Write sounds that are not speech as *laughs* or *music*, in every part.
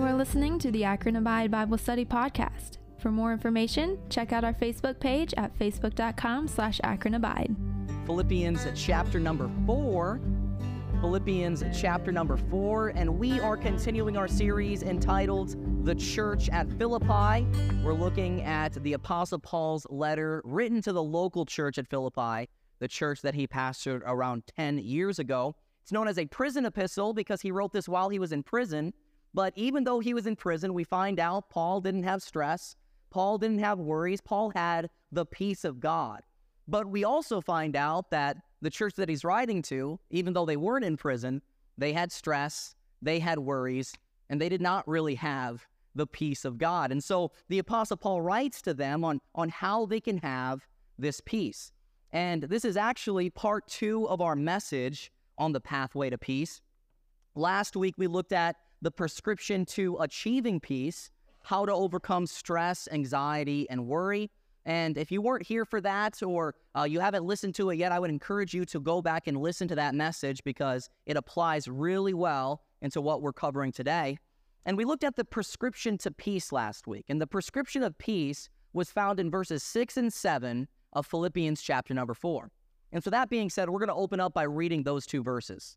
You are listening to the Akron Abide Bible Study Podcast. For more information, check out our Facebook page at facebook.com slash Akron Abide. Philippians chapter number four. Philippians chapter number four, and we are continuing our series entitled The Church at Philippi. We're looking at the Apostle Paul's letter written to the local church at Philippi, the church that he pastored around 10 years ago. It's known as a prison epistle because he wrote this while he was in prison. But even though he was in prison, we find out Paul didn't have stress. Paul didn't have worries. Paul had the peace of God. But we also find out that the church that he's writing to, even though they weren't in prison, they had stress, they had worries, and they did not really have the peace of God. And so the Apostle Paul writes to them on, on how they can have this peace. And this is actually part two of our message on the pathway to peace. Last week, we looked at the prescription to achieving peace, how to overcome stress, anxiety, and worry. And if you weren't here for that or uh, you haven't listened to it yet, I would encourage you to go back and listen to that message because it applies really well into what we're covering today. And we looked at the prescription to peace last week. And the prescription of peace was found in verses 6 and 7 of Philippians chapter number 4. And so, that being said, we're going to open up by reading those two verses.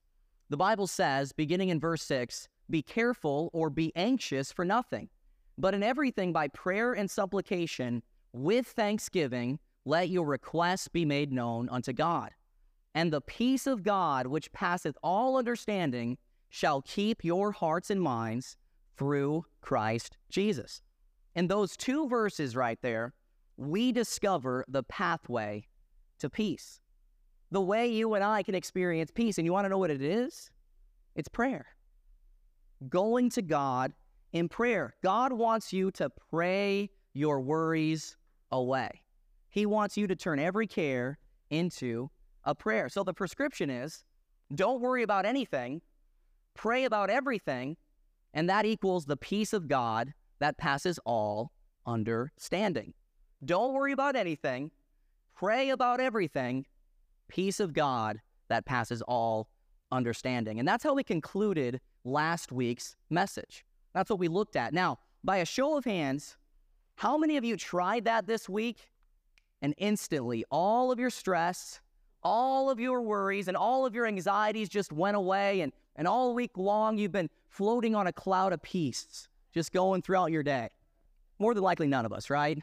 The Bible says, beginning in verse 6, be careful or be anxious for nothing, but in everything by prayer and supplication with thanksgiving, let your requests be made known unto God. And the peace of God, which passeth all understanding, shall keep your hearts and minds through Christ Jesus. In those two verses right there, we discover the pathway to peace. The way you and I can experience peace. And you want to know what it is? It's prayer. Going to God in prayer. God wants you to pray your worries away. He wants you to turn every care into a prayer. So the prescription is don't worry about anything, pray about everything, and that equals the peace of God that passes all understanding. Don't worry about anything, pray about everything, peace of God that passes all understanding. And that's how we concluded last week's message. That's what we looked at. Now, by a show of hands, how many of you tried that this week? And instantly, all of your stress, all of your worries, and all of your anxieties just went away. And, and all week long, you've been floating on a cloud of peace, just going throughout your day. More than likely, none of us, right?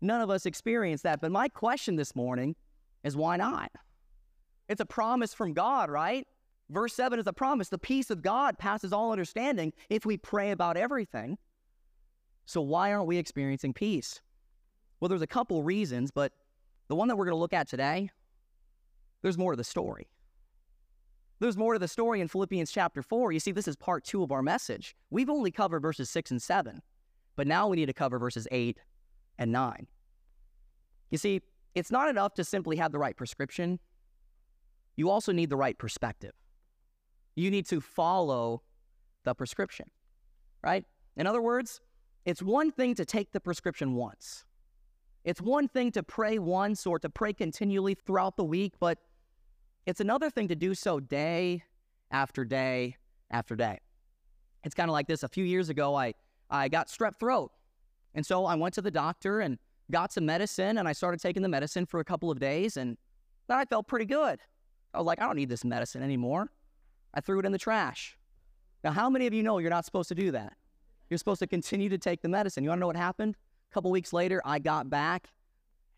None of us experienced that. But my question this morning is why not? It's a promise from God, right? Verse 7 is a promise. The peace of God passes all understanding if we pray about everything. So, why aren't we experiencing peace? Well, there's a couple reasons, but the one that we're going to look at today, there's more to the story. There's more to the story in Philippians chapter 4. You see, this is part two of our message. We've only covered verses 6 and 7, but now we need to cover verses 8 and 9. You see, it's not enough to simply have the right prescription, you also need the right perspective. You need to follow the prescription, right? In other words, it's one thing to take the prescription once. It's one thing to pray once or to pray continually throughout the week, but it's another thing to do so day after day after day. It's kind of like this. A few years ago, I, I got strep throat. And so I went to the doctor and got some medicine, and I started taking the medicine for a couple of days, and then I felt pretty good. I was like, I don't need this medicine anymore. I threw it in the trash. Now, how many of you know you're not supposed to do that? You're supposed to continue to take the medicine. You want to know what happened? A couple weeks later, I got back,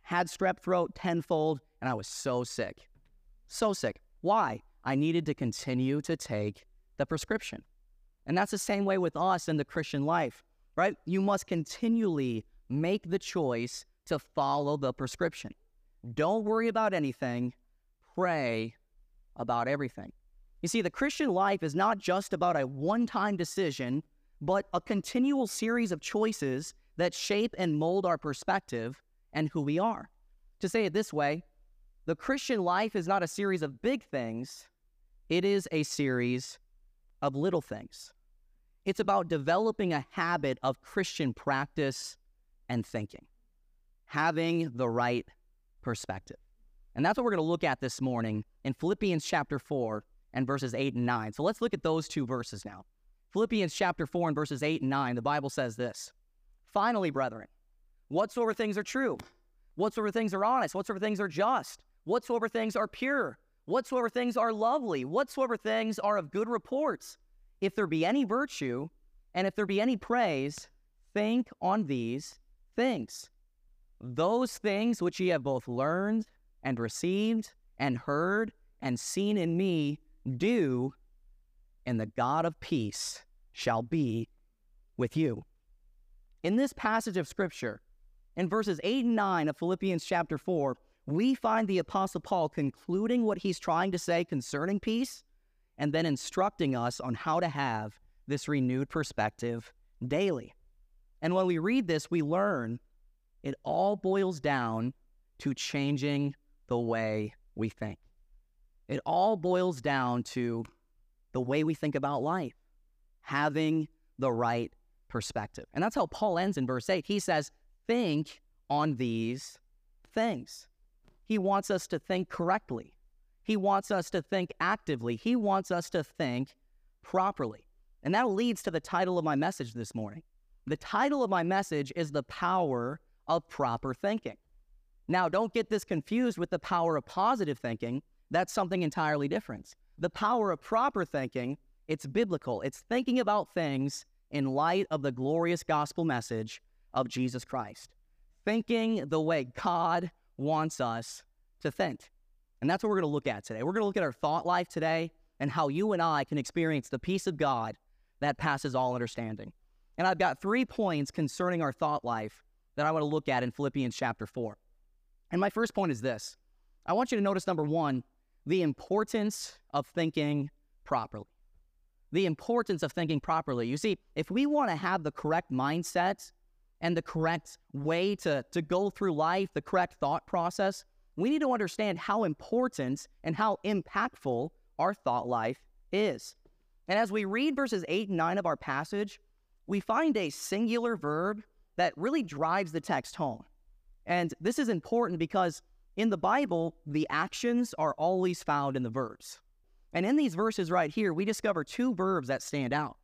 had strep throat tenfold, and I was so sick. So sick. Why? I needed to continue to take the prescription. And that's the same way with us in the Christian life, right? You must continually make the choice to follow the prescription. Don't worry about anything, pray about everything. You see, the Christian life is not just about a one time decision but a continual series of choices that shape and mold our perspective and who we are. To say it this way, the Christian life is not a series of big things, it is a series of little things. It's about developing a habit of Christian practice and thinking, having the right perspective. And that's what we're going to look at this morning in Philippians chapter 4 and verses 8 and 9. So let's look at those two verses now. Philippians chapter 4 and verses 8 and 9, the Bible says this Finally, brethren, whatsoever things are true, whatsoever things are honest, whatsoever things are just, whatsoever things are pure, whatsoever things are lovely, whatsoever things are of good reports, if there be any virtue, and if there be any praise, think on these things. Those things which ye have both learned and received and heard and seen in me, do, and the God of peace shall be with you. In this passage of Scripture, in verses 8 and 9 of Philippians chapter 4, we find the Apostle Paul concluding what he's trying to say concerning peace and then instructing us on how to have this renewed perspective daily. And when we read this, we learn it all boils down to changing the way we think. It all boils down to the way we think about life, having the right perspective. And that's how Paul ends in verse 8. He says, Think on these things. He wants us to think correctly. He wants us to think actively. He wants us to think properly. And that leads to the title of my message this morning. The title of my message is The Power of Proper Thinking. Now, don't get this confused with the power of positive thinking. That's something entirely different. The power of proper thinking, it's biblical. It's thinking about things in light of the glorious gospel message of Jesus Christ. Thinking the way God wants us to think. And that's what we're going to look at today. We're going to look at our thought life today and how you and I can experience the peace of God that passes all understanding. And I've got three points concerning our thought life that I want to look at in Philippians chapter 4. And my first point is this I want you to notice number one, the importance of thinking properly. The importance of thinking properly. You see, if we want to have the correct mindset and the correct way to, to go through life, the correct thought process, we need to understand how important and how impactful our thought life is. And as we read verses 8 and 9 of our passage, we find a singular verb that really drives the text home. And this is important because in the Bible, the actions are always found in the verbs. And in these verses right here, we discover two verbs that stand out.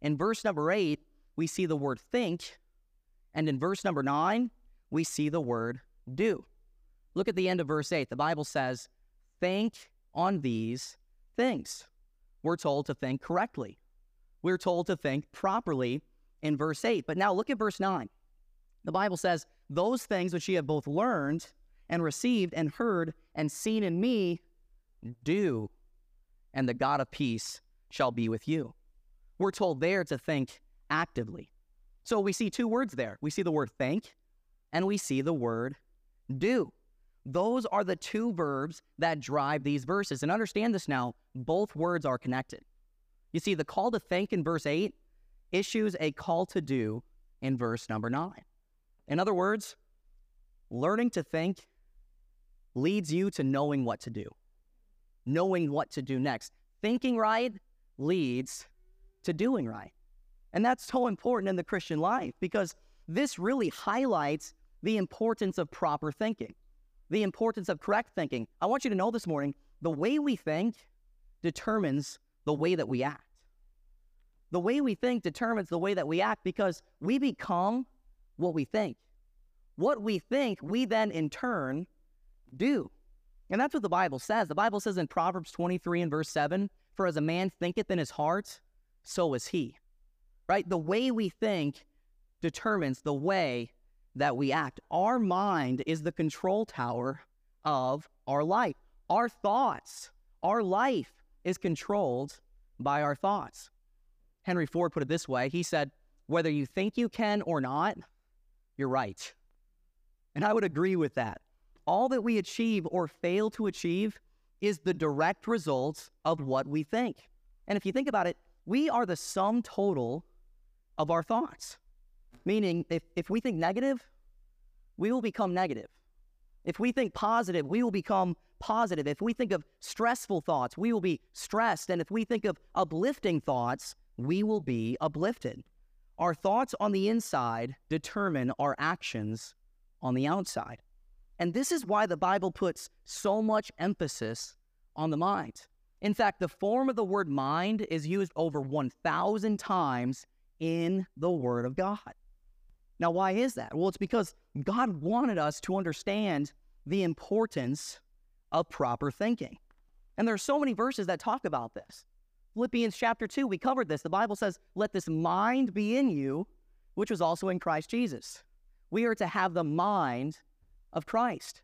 In verse number eight, we see the word think. And in verse number nine, we see the word do. Look at the end of verse eight. The Bible says, think on these things. We're told to think correctly. We're told to think properly in verse 8. But now look at verse 9. The Bible says, Those things which ye have both learned and received and heard and seen in me, do, and the God of peace shall be with you. We're told there to think actively. So we see two words there. We see the word think and we see the word do. Those are the two verbs that drive these verses. And understand this now, both words are connected. You see, the call to think in verse 8 issues a call to do in verse number 9. In other words, learning to think leads you to knowing what to do, knowing what to do next. Thinking right leads to doing right. And that's so important in the Christian life because this really highlights the importance of proper thinking, the importance of correct thinking. I want you to know this morning the way we think determines the way that we act. The way we think determines the way that we act because we become what we think. What we think, we then in turn do. And that's what the Bible says. The Bible says in Proverbs 23 and verse 7 For as a man thinketh in his heart, so is he. Right? The way we think determines the way that we act. Our mind is the control tower of our life. Our thoughts, our life is controlled by our thoughts. Henry Ford put it this way He said, Whether you think you can or not, you're right. And I would agree with that all that we achieve or fail to achieve is the direct result of what we think. And if you think about it, we are the sum total of our thoughts. Meaning, if, if we think negative, we will become negative. If we think positive, we will become positive. If we think of stressful thoughts, we will be stressed. And if we think of uplifting thoughts, we will be uplifted. Our thoughts on the inside determine our actions on the outside. And this is why the Bible puts so much emphasis on the mind. In fact, the form of the word mind is used over 1,000 times in the Word of God. Now, why is that? Well, it's because God wanted us to understand the importance of proper thinking. And there are so many verses that talk about this. Philippians chapter 2, we covered this. The Bible says, Let this mind be in you, which was also in Christ Jesus. We are to have the mind of Christ.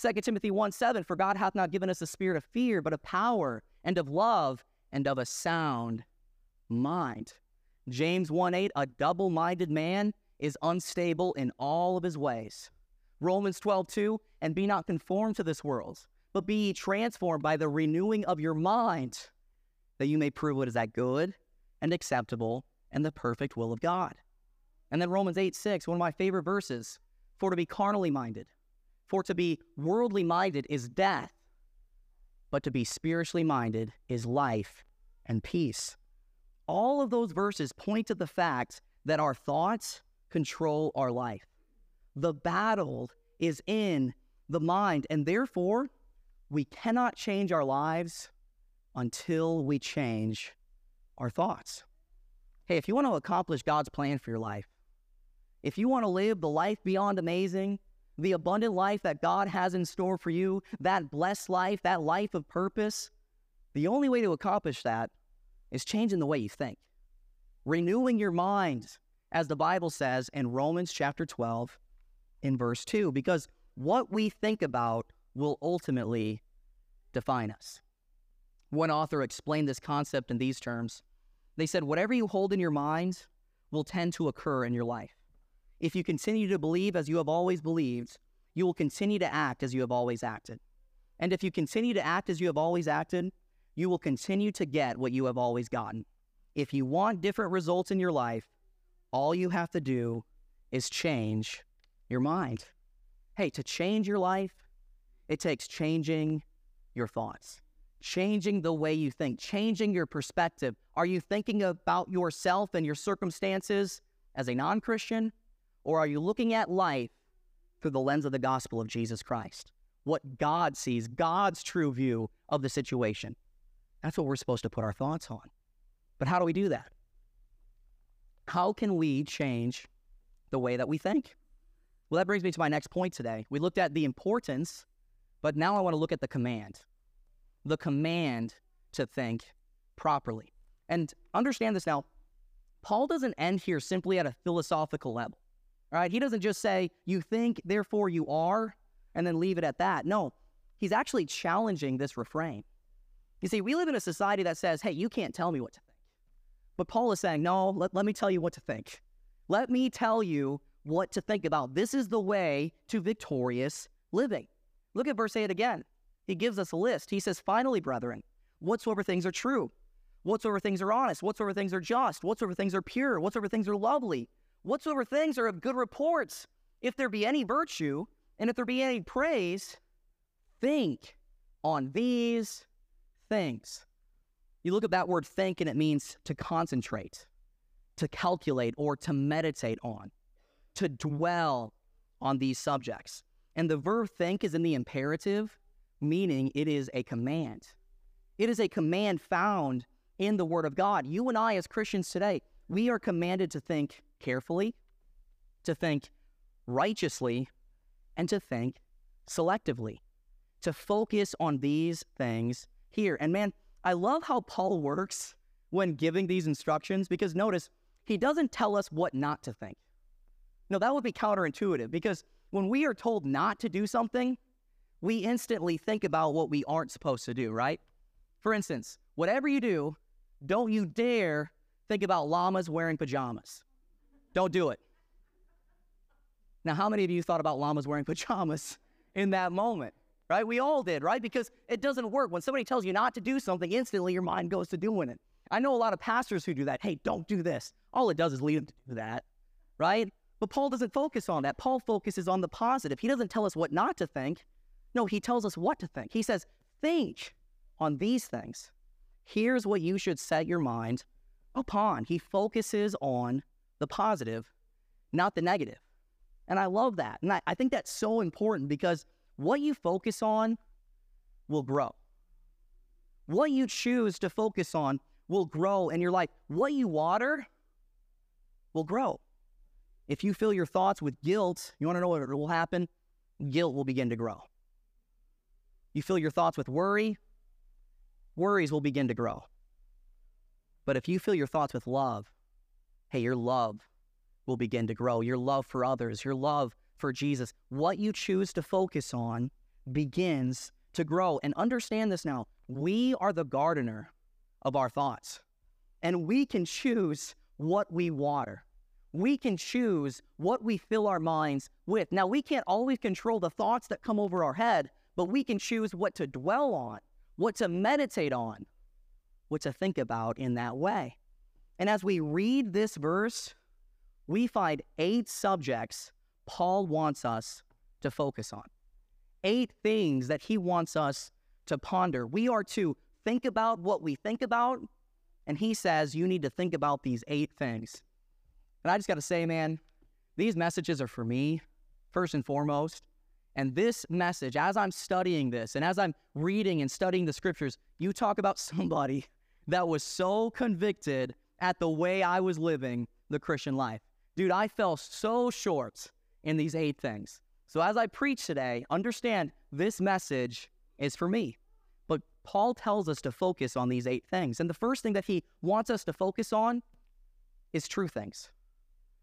2 Timothy 1 7, For God hath not given us a spirit of fear, but of power and of love and of a sound mind. James 1 8, a double minded man is unstable in all of his ways. Romans 12 2, and be not conformed to this world, but be transformed by the renewing of your mind, that you may prove what is that good and acceptable and the perfect will of God. And then Romans 8 6, one of my favorite verses, for to be carnally minded for to be worldly minded is death, but to be spiritually minded is life and peace. All of those verses point to the fact that our thoughts control our life. The battle is in the mind, and therefore, we cannot change our lives until we change our thoughts. Hey, if you want to accomplish God's plan for your life, if you want to live the life beyond amazing, the abundant life that God has in store for you, that blessed life, that life of purpose, the only way to accomplish that is changing the way you think, renewing your mind, as the Bible says in Romans chapter 12, in verse 2, because what we think about will ultimately define us. One author explained this concept in these terms. They said, Whatever you hold in your mind will tend to occur in your life. If you continue to believe as you have always believed, you will continue to act as you have always acted. And if you continue to act as you have always acted, you will continue to get what you have always gotten. If you want different results in your life, all you have to do is change your mind. Hey, to change your life, it takes changing your thoughts, changing the way you think, changing your perspective. Are you thinking about yourself and your circumstances as a non Christian? Or are you looking at life through the lens of the gospel of Jesus Christ? What God sees, God's true view of the situation. That's what we're supposed to put our thoughts on. But how do we do that? How can we change the way that we think? Well, that brings me to my next point today. We looked at the importance, but now I want to look at the command. The command to think properly. And understand this now, Paul doesn't end here simply at a philosophical level. Right? He doesn't just say, you think, therefore you are, and then leave it at that. No, he's actually challenging this refrain. You see, we live in a society that says, hey, you can't tell me what to think. But Paul is saying, no, let, let me tell you what to think. Let me tell you what to think about. This is the way to victorious living. Look at verse 8 again. He gives us a list. He says, finally, brethren, whatsoever things are true, whatsoever things are honest, whatsoever things are just, whatsoever things are pure, whatsoever things are lovely, whatsoever things are of good reports, if there be any virtue, and if there be any praise, think on these things. You look at that word think, and it means to concentrate, to calculate, or to meditate on, to dwell on these subjects. And the verb think is in the imperative, meaning it is a command. It is a command found in the Word of God. You and I, as Christians today, we are commanded to think carefully, to think righteously, and to think selectively, to focus on these things here. And man, I love how Paul works when giving these instructions because notice, he doesn't tell us what not to think. No, that would be counterintuitive because when we are told not to do something, we instantly think about what we aren't supposed to do, right? For instance, whatever you do, don't you dare think about llamas wearing pajamas. Don't do it. Now, how many of you thought about llamas wearing *laughs* pajamas in that moment? Right? We all did, right? Because it doesn't work. When somebody tells you not to do something, instantly your mind goes to doing it. I know a lot of pastors who do that. Hey, don't do this. All it does is lead them to do that, right? But Paul doesn't focus on that. Paul focuses on the positive. He doesn't tell us what not to think. No, he tells us what to think. He says, think on these things. Here's what you should set your mind upon. He focuses on the positive, not the negative. And I love that. And I, I think that's so important because what you focus on will grow. What you choose to focus on will grow in your life. What you water will grow. If you fill your thoughts with guilt, you want to know what will happen? Guilt will begin to grow. You fill your thoughts with worry, worries will begin to grow. But if you fill your thoughts with love, hey, your love will begin to grow. Your love for others, your love for Jesus. What you choose to focus on begins to grow. And understand this now we are the gardener of our thoughts, and we can choose what we water. We can choose what we fill our minds with. Now, we can't always control the thoughts that come over our head, but we can choose what to dwell on, what to meditate on, what to think about in that way. And as we read this verse, we find eight subjects Paul wants us to focus on. Eight things that he wants us to ponder. We are to think about what we think about, and he says you need to think about these eight things. And I just got to say, man, these messages are for me, first and foremost. And this message, as I'm studying this and as I'm reading and studying the scriptures, you talk about *laughs* somebody that was so convicted at the way I was living the Christian life. Dude, I fell so short in these eight things. So as I preach today, understand this message is for me. But Paul tells us to focus on these eight things. And the first thing that he wants us to focus on is true things.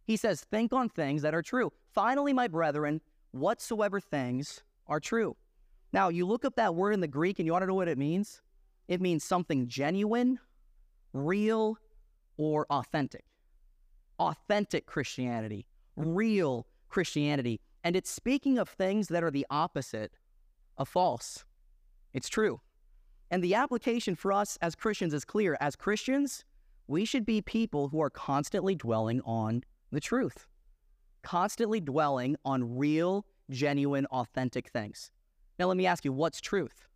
He says, Think on things that are true. Finally, my brethren, whatsoever things are true. Now, you look up that word in the Greek and you want to know what it means? It means something genuine, real, or authentic. Authentic Christianity, real Christianity. And it's speaking of things that are the opposite of false. It's true. And the application for us as Christians is clear. As Christians, we should be people who are constantly dwelling on the truth, constantly dwelling on real, genuine, authentic things. Now, let me ask you, what's truth?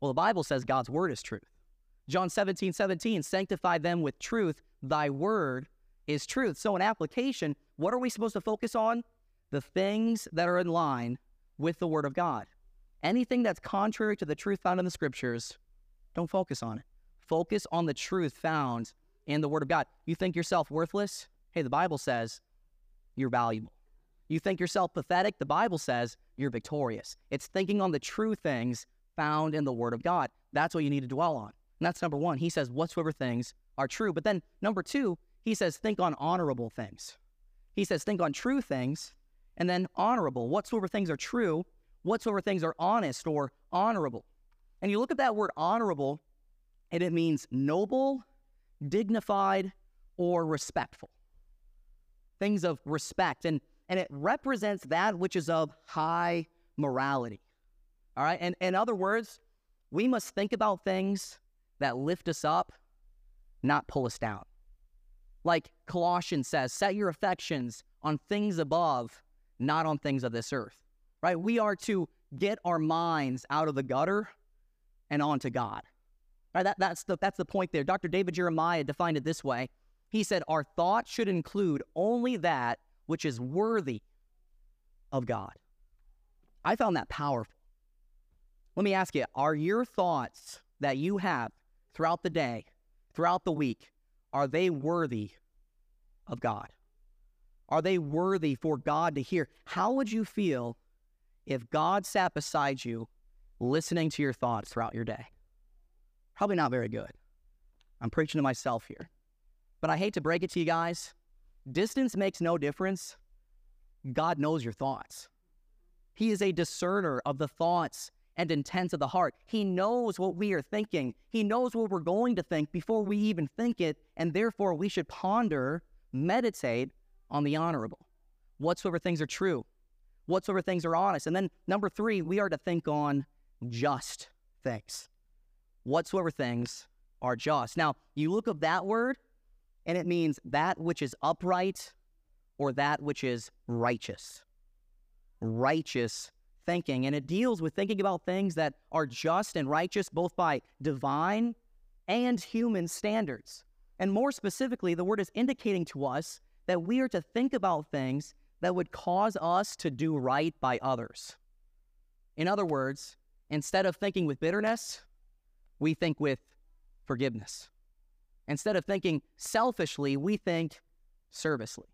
Well, the Bible says God's word is truth. John 17, 17, sanctify them with truth. Thy word is truth. So, in application, what are we supposed to focus on? The things that are in line with the word of God. Anything that's contrary to the truth found in the scriptures, don't focus on it. Focus on the truth found in the word of God. You think yourself worthless? Hey, the Bible says you're valuable. You think yourself pathetic? The Bible says you're victorious. It's thinking on the true things found in the Word of God. That's what you need to dwell on. And that's number one. He says, whatsoever things are true. But then number two, he says, think on honorable things. He says, think on true things and then honorable. Whatsoever things are true, whatsoever things are honest or honorable. And you look at that word honorable, and it means noble, dignified, or respectful things of respect, and, and it represents that which is of high morality. All right? And in other words, we must think about things that lift us up, not pull us down. Like Colossians says, set your affections on things above, not on things of this earth. Right? We are to get our minds out of the gutter and onto God. Right? That, that's, the, that's the point there. Dr. David Jeremiah defined it this way he said, Our thoughts should include only that which is worthy of God. I found that powerful. Let me ask you are your thoughts that you have throughout the day, throughout the week, are they worthy of God? Are they worthy for God to hear? How would you feel if God sat beside you listening to your thoughts throughout your day? Probably not very good. I'm preaching to myself here. But I hate to break it to you guys distance makes no difference. God knows your thoughts. He is a discerner of the thoughts and intents of the heart. He knows what we are thinking. He knows what we're going to think before we even think it, and therefore we should ponder, meditate on the honorable. Whatsoever things are true, whatsoever things are honest. And then number three, we are to think on just things. Whatsoever things are just. Now, you look up that word, and it means that which is upright or that which is righteous. Righteous thinking. And it deals with thinking about things that are just and righteous both by divine and human standards. And more specifically, the word is indicating to us that we are to think about things that would cause us to do right by others. In other words, instead of thinking with bitterness, we think with forgiveness. Instead of thinking selfishly, we think servicely.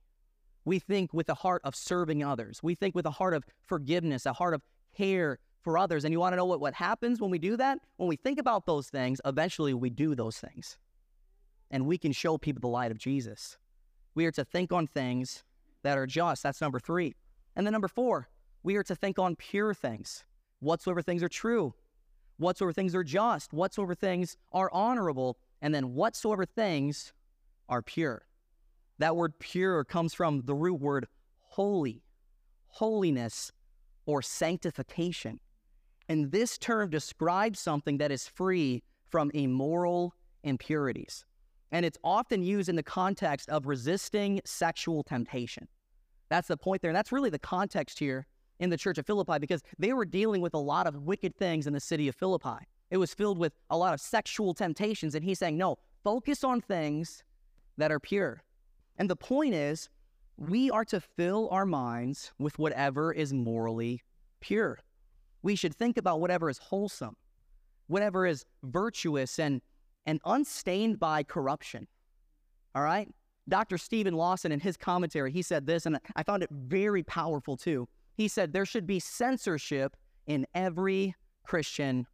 We think with a heart of serving others. We think with a heart of forgiveness, a heart of care for others. And you want to know what, what happens when we do that? When we think about those things, eventually we do those things. And we can show people the light of Jesus. We are to think on things that are just. That's number three. And then number four, we are to think on pure things. Whatsoever things are true, whatsoever things are just, whatsoever things are honorable, and then whatsoever things are pure. That word pure comes from the root word holy, holiness, or sanctification. And this term describes something that is free from immoral impurities. And it's often used in the context of resisting sexual temptation. That's the point there. And that's really the context here in the church of Philippi because they were dealing with a lot of wicked things in the city of Philippi. It was filled with a lot of sexual temptations. And he's saying, no, focus on things that are pure. And the point is, we are to fill our minds with whatever is morally pure. We should think about whatever is wholesome, whatever is virtuous and, and unstained by corruption. All right? Dr. Steven Lawson, in his commentary, he said this, and I found it very powerful too. He said, There should be censorship in every Christian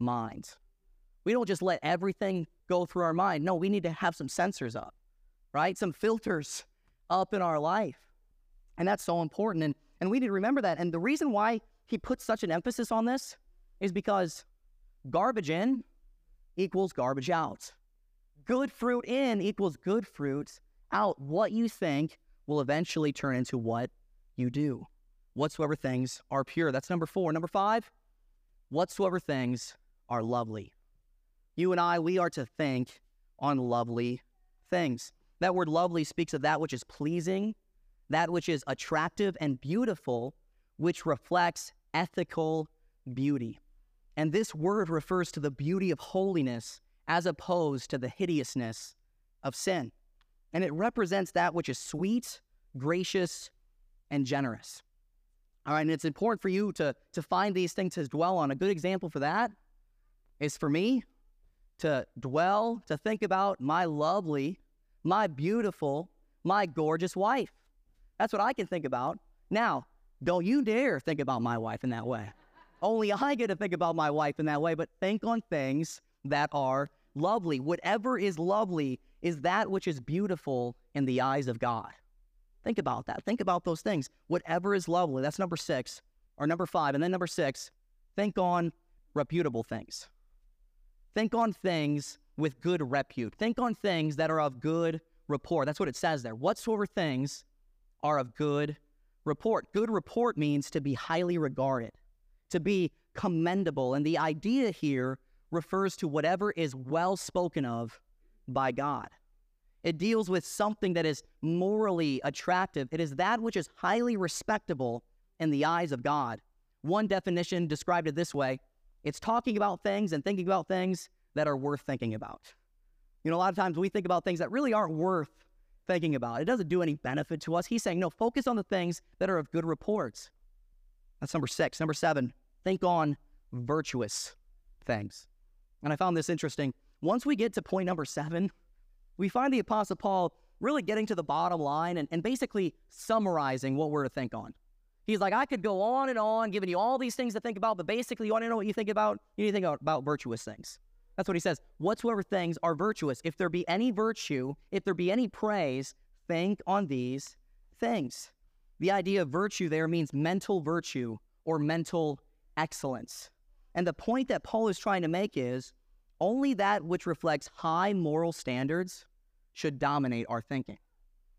mind. We don't just let everything go through our mind. No, we need to have some censors up right? Some filters up in our life. And that's so important. And, and we need to remember that. And the reason why he puts such an emphasis on this is because garbage in equals garbage out. Good fruit in equals good fruit out. What you think will eventually turn into what you do. Whatsoever things are pure. That's number four. Number five, whatsoever things are lovely. You and I, we are to think on lovely things. That word lovely speaks of that which is pleasing, that which is attractive and beautiful, which reflects ethical beauty. And this word refers to the beauty of holiness as opposed to the hideousness of sin. And it represents that which is sweet, gracious, and generous. All right, and it's important for you to, to find these things to dwell on. A good example for that is for me to dwell, to think about my lovely my beautiful, my gorgeous wife. That's what I can think about. Now, don't you dare think about my wife in that way. Only I get to think about my wife in that way, but think on things that are lovely. Whatever is lovely is that which is beautiful in the eyes of God. Think about that. Think about those things. Whatever is lovely. That's number six, or number five. And then number six, think on reputable things. Think on things with good repute. Think on things that are of good report. That's what it says there. Whatsoever things are of good report. Good report means to be highly regarded, to be commendable. And the idea here refers to whatever is well spoken of by God. It deals with something that is morally attractive. It is that which is highly respectable in the eyes of God. One definition described it this way it's talking about things and thinking about things that are worth thinking about. You know, a lot of times we think about things that really aren't worth thinking about. It doesn't do any benefit to us. He's saying, no, focus on the things that are of good reports. That's number six. Number seven, think on virtuous things. And I found this interesting. Once we get to point number seven, we find the Apostle Paul really getting to the bottom line and, and basically summarizing what we're to think on. He's like, I could go on and on, giving you all these things to think about, but basically, you want to know what you think about? You need to think about, about virtuous things. That's what he says. Whatsoever things are virtuous, if there be any virtue, if there be any praise, think on these things. The idea of virtue there means mental virtue or mental excellence. And the point that Paul is trying to make is only that which reflects high moral standards should dominate our thinking.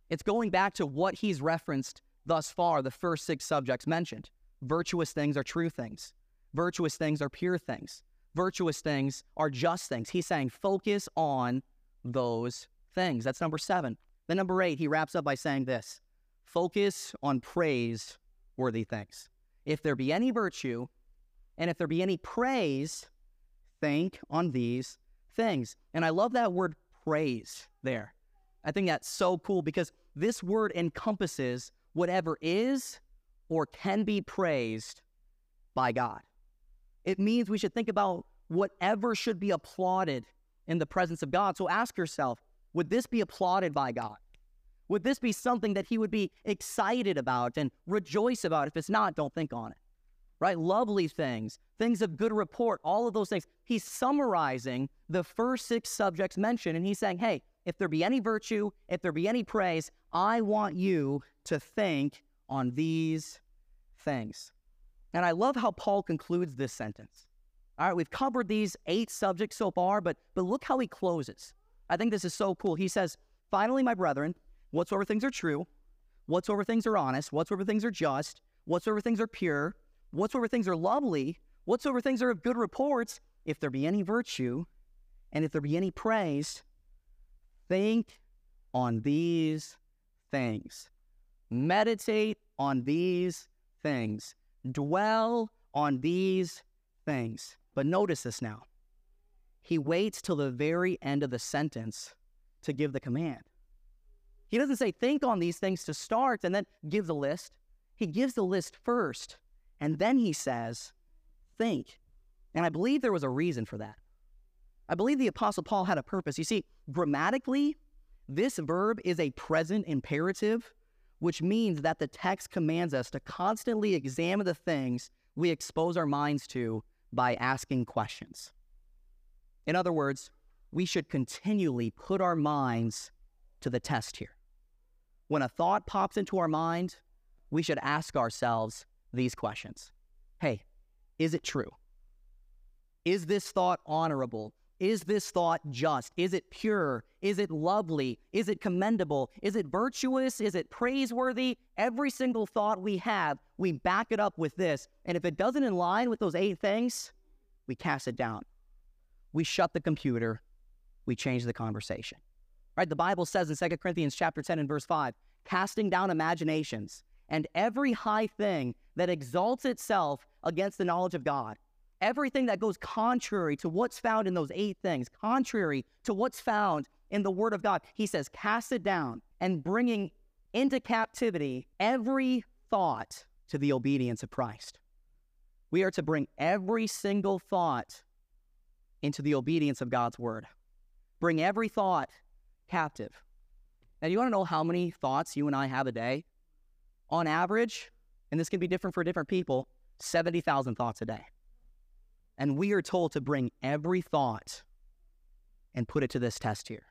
It's going back to what he's referenced thus far, the first six subjects mentioned. Virtuous things are true things, virtuous things are pure things, virtuous things are just things. He's saying focus on those things. That's number seven. Then, number eight, he wraps up by saying this focus on praise worthy things. If there be any virtue and if there be any praise, think on these things. And I love that word praise there. I think that's so cool because this word encompasses whatever is or can be praised by God. It means we should think about whatever should be applauded in the presence of God. So ask yourself would this be applauded by God? Would this be something that he would be excited about and rejoice about? If it's not, don't think on it. Right? Lovely things, things of good report, all of those things. He's summarizing the first six subjects mentioned, and he's saying, hey, if there be any virtue, if there be any praise, I want you to think on these things. And I love how Paul concludes this sentence. All right, we've covered these eight subjects so far, but but look how he closes. I think this is so cool. He says, "Finally, my brethren, whatsoever things are true, whatsoever things are honest, whatsoever things are just, whatsoever things are pure, whatsoever things are lovely, whatsoever things are of good reports, if there be any virtue, and if there be any praise, think on these things. Meditate on these things. Dwell on these things. But notice this now. He waits till the very end of the sentence to give the command. He doesn't say, think on these things to start and then give the list. He gives the list first, and then he says, think. And I believe there was a reason for that. I believe the Apostle Paul had a purpose. You see, grammatically, this verb is a present imperative, which means that the text commands us to constantly examine the things we expose our minds to by asking questions. In other words, we should continually put our minds to the test here. When a thought pops into our mind, we should ask ourselves these questions Hey, is it true? Is this thought honorable? Is this thought just? Is it pure? Is it lovely? Is it commendable? Is it virtuous? Is it praiseworthy? Every single thought we have, we back it up with this. And if it doesn't in line with those eight things, we cast it down. We shut the computer. We change the conversation. Right? The Bible says in 2 Corinthians chapter 10 and verse 5, casting down imaginations and every high thing that exalts itself against the knowledge of God everything that goes contrary to what's found in those eight things, contrary to what's found in the Word of God. He says, cast it down and bringing into captivity every thought to the obedience of Christ. We are to bring every single thought into the obedience of God's Word. Bring every thought captive. Now, you want to know how many thoughts you and I have a day? On average, and this can be different for different people, 70,000 thoughts a day. And we are told to bring every thought and put it to this test here.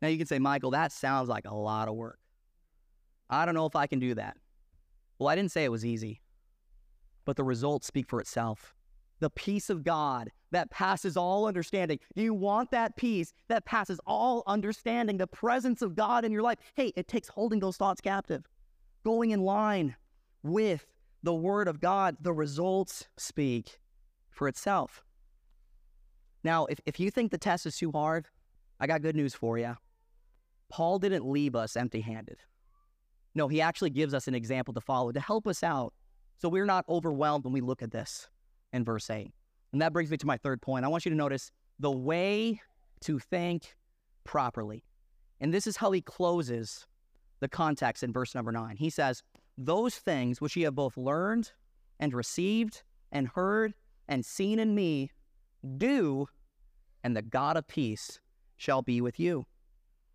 Now you can say, Michael, that sounds like a lot of work. I don't know if I can do that. Well, I didn't say it was easy, but the results speak for itself. The peace of God that passes all understanding. Do you want that peace that passes all understanding? The presence of God in your life. Hey, it takes holding those thoughts captive, going in line with the Word of God. The results speak for itself. Now, if, if you think the test is too hard, I got good news for you. Paul didn't leave us empty handed. No, he actually gives us an example to follow to help us out so we're not overwhelmed when we look at this in verse 8. And that brings me to my third point. I want you to notice the way to think properly. And this is how he closes the context in verse number 9. He says, Those things which ye have both learned and received and heard and seen in me, do, and the God of peace shall be with you.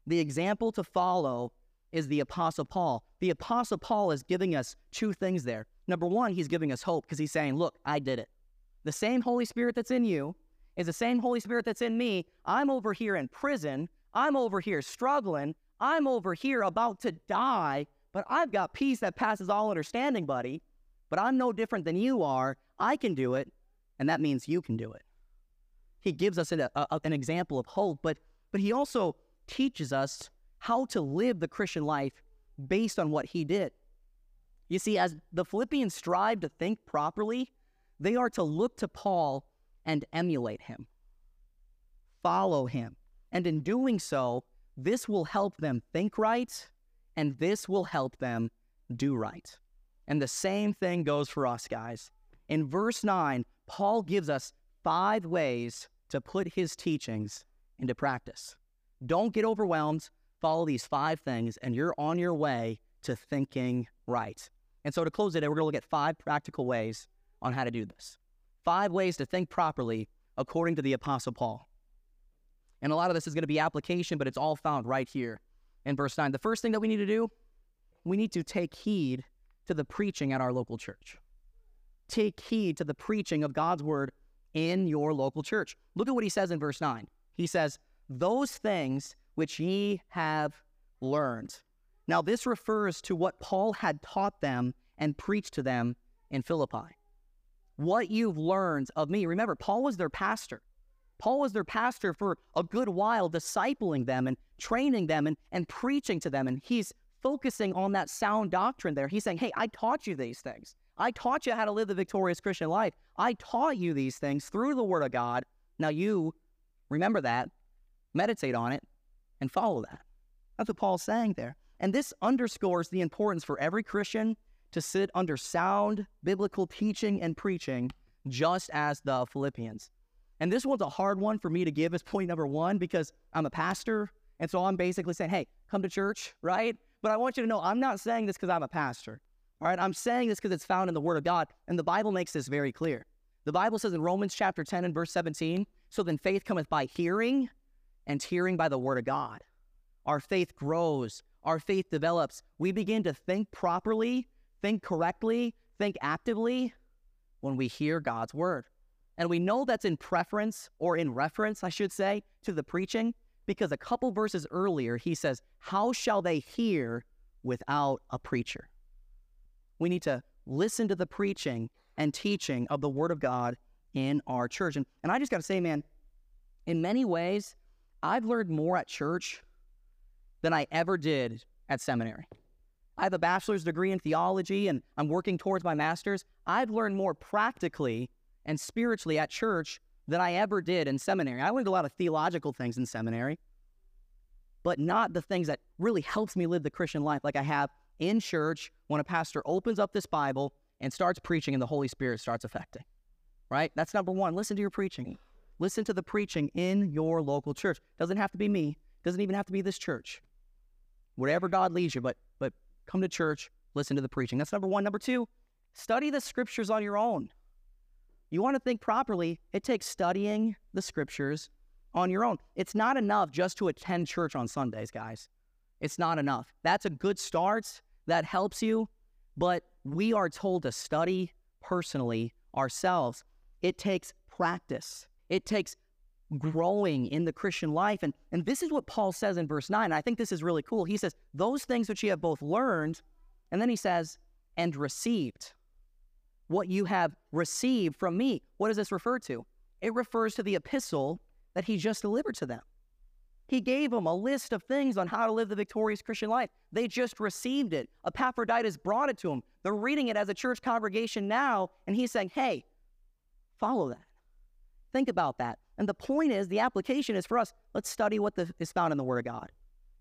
The example to follow is the Apostle Paul. The Apostle Paul is giving us two things there. Number one, he's giving us hope because he's saying, Look, I did it. The same Holy Spirit that's in you is the same Holy Spirit that's in me. I'm over here in prison. I'm over here struggling. I'm over here about to die, but I've got peace that passes all understanding, buddy. But I'm no different than you are. I can do it and that means you can do it. He gives us an, a, an example of hope, but, but he also teaches us how to live the Christian life based on what he did. You see, as the Philippians strive to think properly, they are to look to Paul and emulate him, follow him. And in doing so, this will help them think right, and this will help them do right. And the same thing goes for us, guys. In verse 9, Paul gives us five ways to put his teachings into practice. Don't get overwhelmed. Follow these five things, and you're on your way to thinking right. And so, to close it, we're going to look at five practical ways on how to do this. Five ways to think properly according to the Apostle Paul. And a lot of this is going to be application, but it's all found right here in verse 9. The first thing that we need to do, we need to take heed to the preaching at our local church. Take heed to the preaching of God's word in your local church. Look at what he says in verse 9. He says, Those things which ye have learned. Now, this refers to what Paul had taught them and preached to them in Philippi. What you've learned of me. Remember, Paul was their pastor. Paul was their pastor for a good while, discipling them and training them and, and preaching to them. And he's focusing on that sound doctrine there. He's saying, Hey, I taught you these things. I taught you how to live the victorious Christian life. I taught you these things through the Word of God. Now you remember that, meditate on it, and follow that. That's what Paul's saying there. And this underscores the importance for every Christian to sit under sound biblical teaching and preaching, just as the Philippians. And this one's a hard one for me to give as point number one because I'm a pastor. And so I'm basically saying, hey, come to church, right? But I want you to know I'm not saying this because I'm a pastor. All right, I'm saying this because it's found in the Word of God, and the Bible makes this very clear. The Bible says in Romans chapter 10 and verse 17, so then faith cometh by hearing, and hearing by the Word of God. Our faith grows, our faith develops. We begin to think properly, think correctly, think actively when we hear God's Word. And we know that's in preference, or in reference, I should say, to the preaching, because a couple verses earlier, he says, How shall they hear without a preacher? We need to listen to the preaching and teaching of the Word of God in our church. And, and I just got to say, man, in many ways, I've learned more at church than I ever did at seminary. I have a bachelor's degree in theology and I'm working towards my master's. I've learned more practically and spiritually at church than I ever did in seminary. I learned a lot of theological things in seminary, but not the things that really helps me live the Christian life like I have in church when a pastor opens up this Bible and starts preaching and the Holy Spirit starts affecting. Right? That's number one. Listen to your preaching. Listen to the preaching in your local church. Doesn't have to be me. Doesn't even have to be this church. Wherever God leads you, but but come to church, listen to the preaching. That's number one. Number two, study the scriptures on your own. You want to think properly, it takes studying the scriptures on your own. It's not enough just to attend church on Sundays, guys. It's not enough. That's a good start that helps you, but we are told to study personally ourselves. It takes practice, it takes growing in the Christian life. And, and this is what Paul says in verse 9. I think this is really cool. He says, Those things which you have both learned, and then he says, and received. What you have received from me. What does this refer to? It refers to the epistle that he just delivered to them. He gave them a list of things on how to live the victorious Christian life. They just received it. Epaphroditus brought it to them. They're reading it as a church congregation now, and he's saying, hey, follow that. Think about that. And the point is, the application is for us, let's study what the, is found in the Word of God.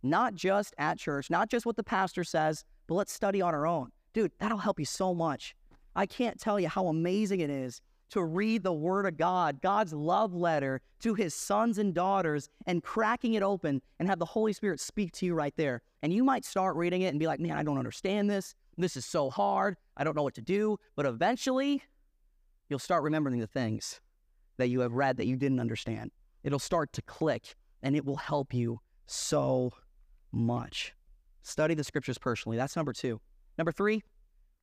Not just at church, not just what the pastor says, but let's study on our own. Dude, that'll help you so much. I can't tell you how amazing it is to read the Word of God, God's love letter to His sons and daughters, and cracking it open and have the Holy Spirit speak to you right there. And you might start reading it and be like, man, I don't understand this. This is so hard. I don't know what to do. But eventually, you'll start remembering the things that you have read that you didn't understand. It'll start to click and it will help you so much. Study the scriptures personally. That's number two. Number three,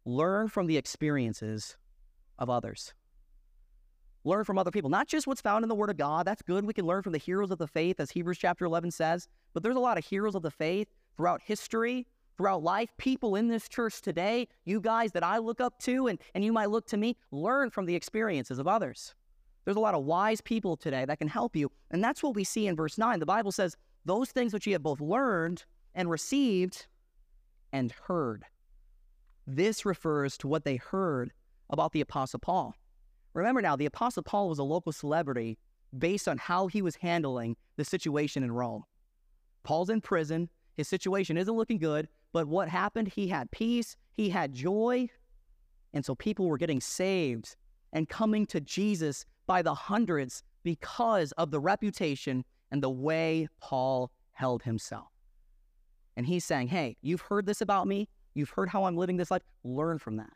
learn from the experiences of others learn from other people, not just what's found in the Word of God. That's good. We can learn from the heroes of the faith, as Hebrews chapter 11 says. But there's a lot of heroes of the faith throughout history, throughout life, people in this church today, you guys that I look up to, and, and you might look to me, learn from the experiences of others. There's a lot of wise people today that can help you. And that's what we see in verse 9. The Bible says, Those things which ye have both learned and received and heard. This refers to what they heard about the Apostle Paul. Remember now, the Apostle Paul was a local celebrity based on how he was handling the situation in Rome. Paul's in prison. His situation isn't looking good, but what happened? He had peace, he had joy. And so people were getting saved and coming to Jesus by the hundreds because of the reputation and the way Paul held himself. And he's saying, Hey, you've heard this about me. You've heard how I'm living this life. Learn from that.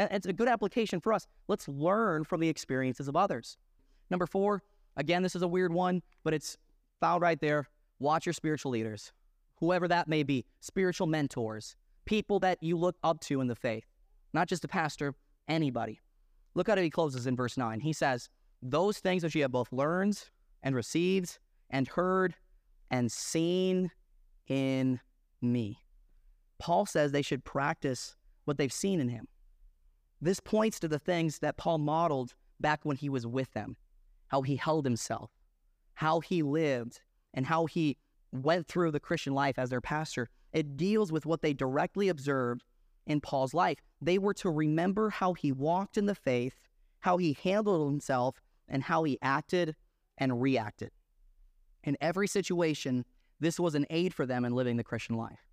And it's a good application for us. Let's learn from the experiences of others. Number four, Again, this is a weird one, but it's found right there. Watch your spiritual leaders, whoever that may be, spiritual mentors, people that you look up to in the faith, not just a pastor, anybody. Look how he closes in verse 9. He says, Those things which ye have both learned and received and heard and seen in me. Paul says they should practice what they've seen in him. This points to the things that Paul modeled back when he was with them how he held himself, how he lived, and how he went through the Christian life as their pastor. It deals with what they directly observed in Paul's life. They were to remember how he walked in the faith, how he handled himself, and how he acted and reacted. In every situation, this was an aid for them in living the Christian life.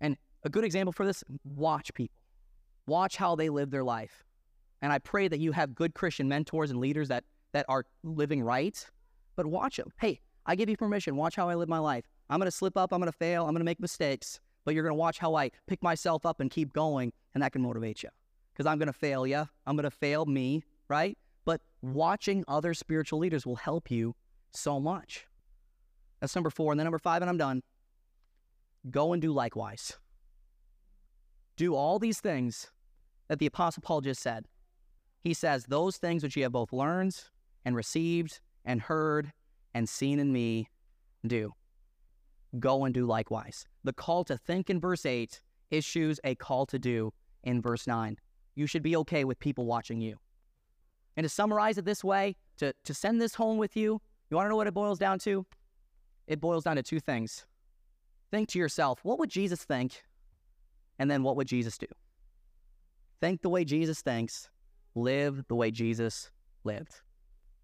And a good example for this watch people, watch how they live their life. And I pray that you have good Christian mentors and leaders that, that are living right, but watch them. Hey, I give you permission. Watch how I live my life. I'm going to slip up. I'm going to fail. I'm going to make mistakes but you're going to watch how I pick myself up and keep going, and that can motivate you. Because I'm going to fail you. I'm going to fail me, right? But watching other spiritual leaders will help you so much. That's number four. And then number five, and I'm done. Go and do likewise. Do all these things that the Apostle Paul just said. He says, Those things which you have both learned and received and heard and seen in me, do go and do likewise. The call to think in verse 8 issues a call to do in verse 9. You should be okay with people watching you. And to summarize it this way, to, to send this home with you, you want to know what it boils down to? It boils down to two things. Think to yourself, what would Jesus think? And then what would Jesus do? Think the way Jesus thinks, live the way Jesus lived.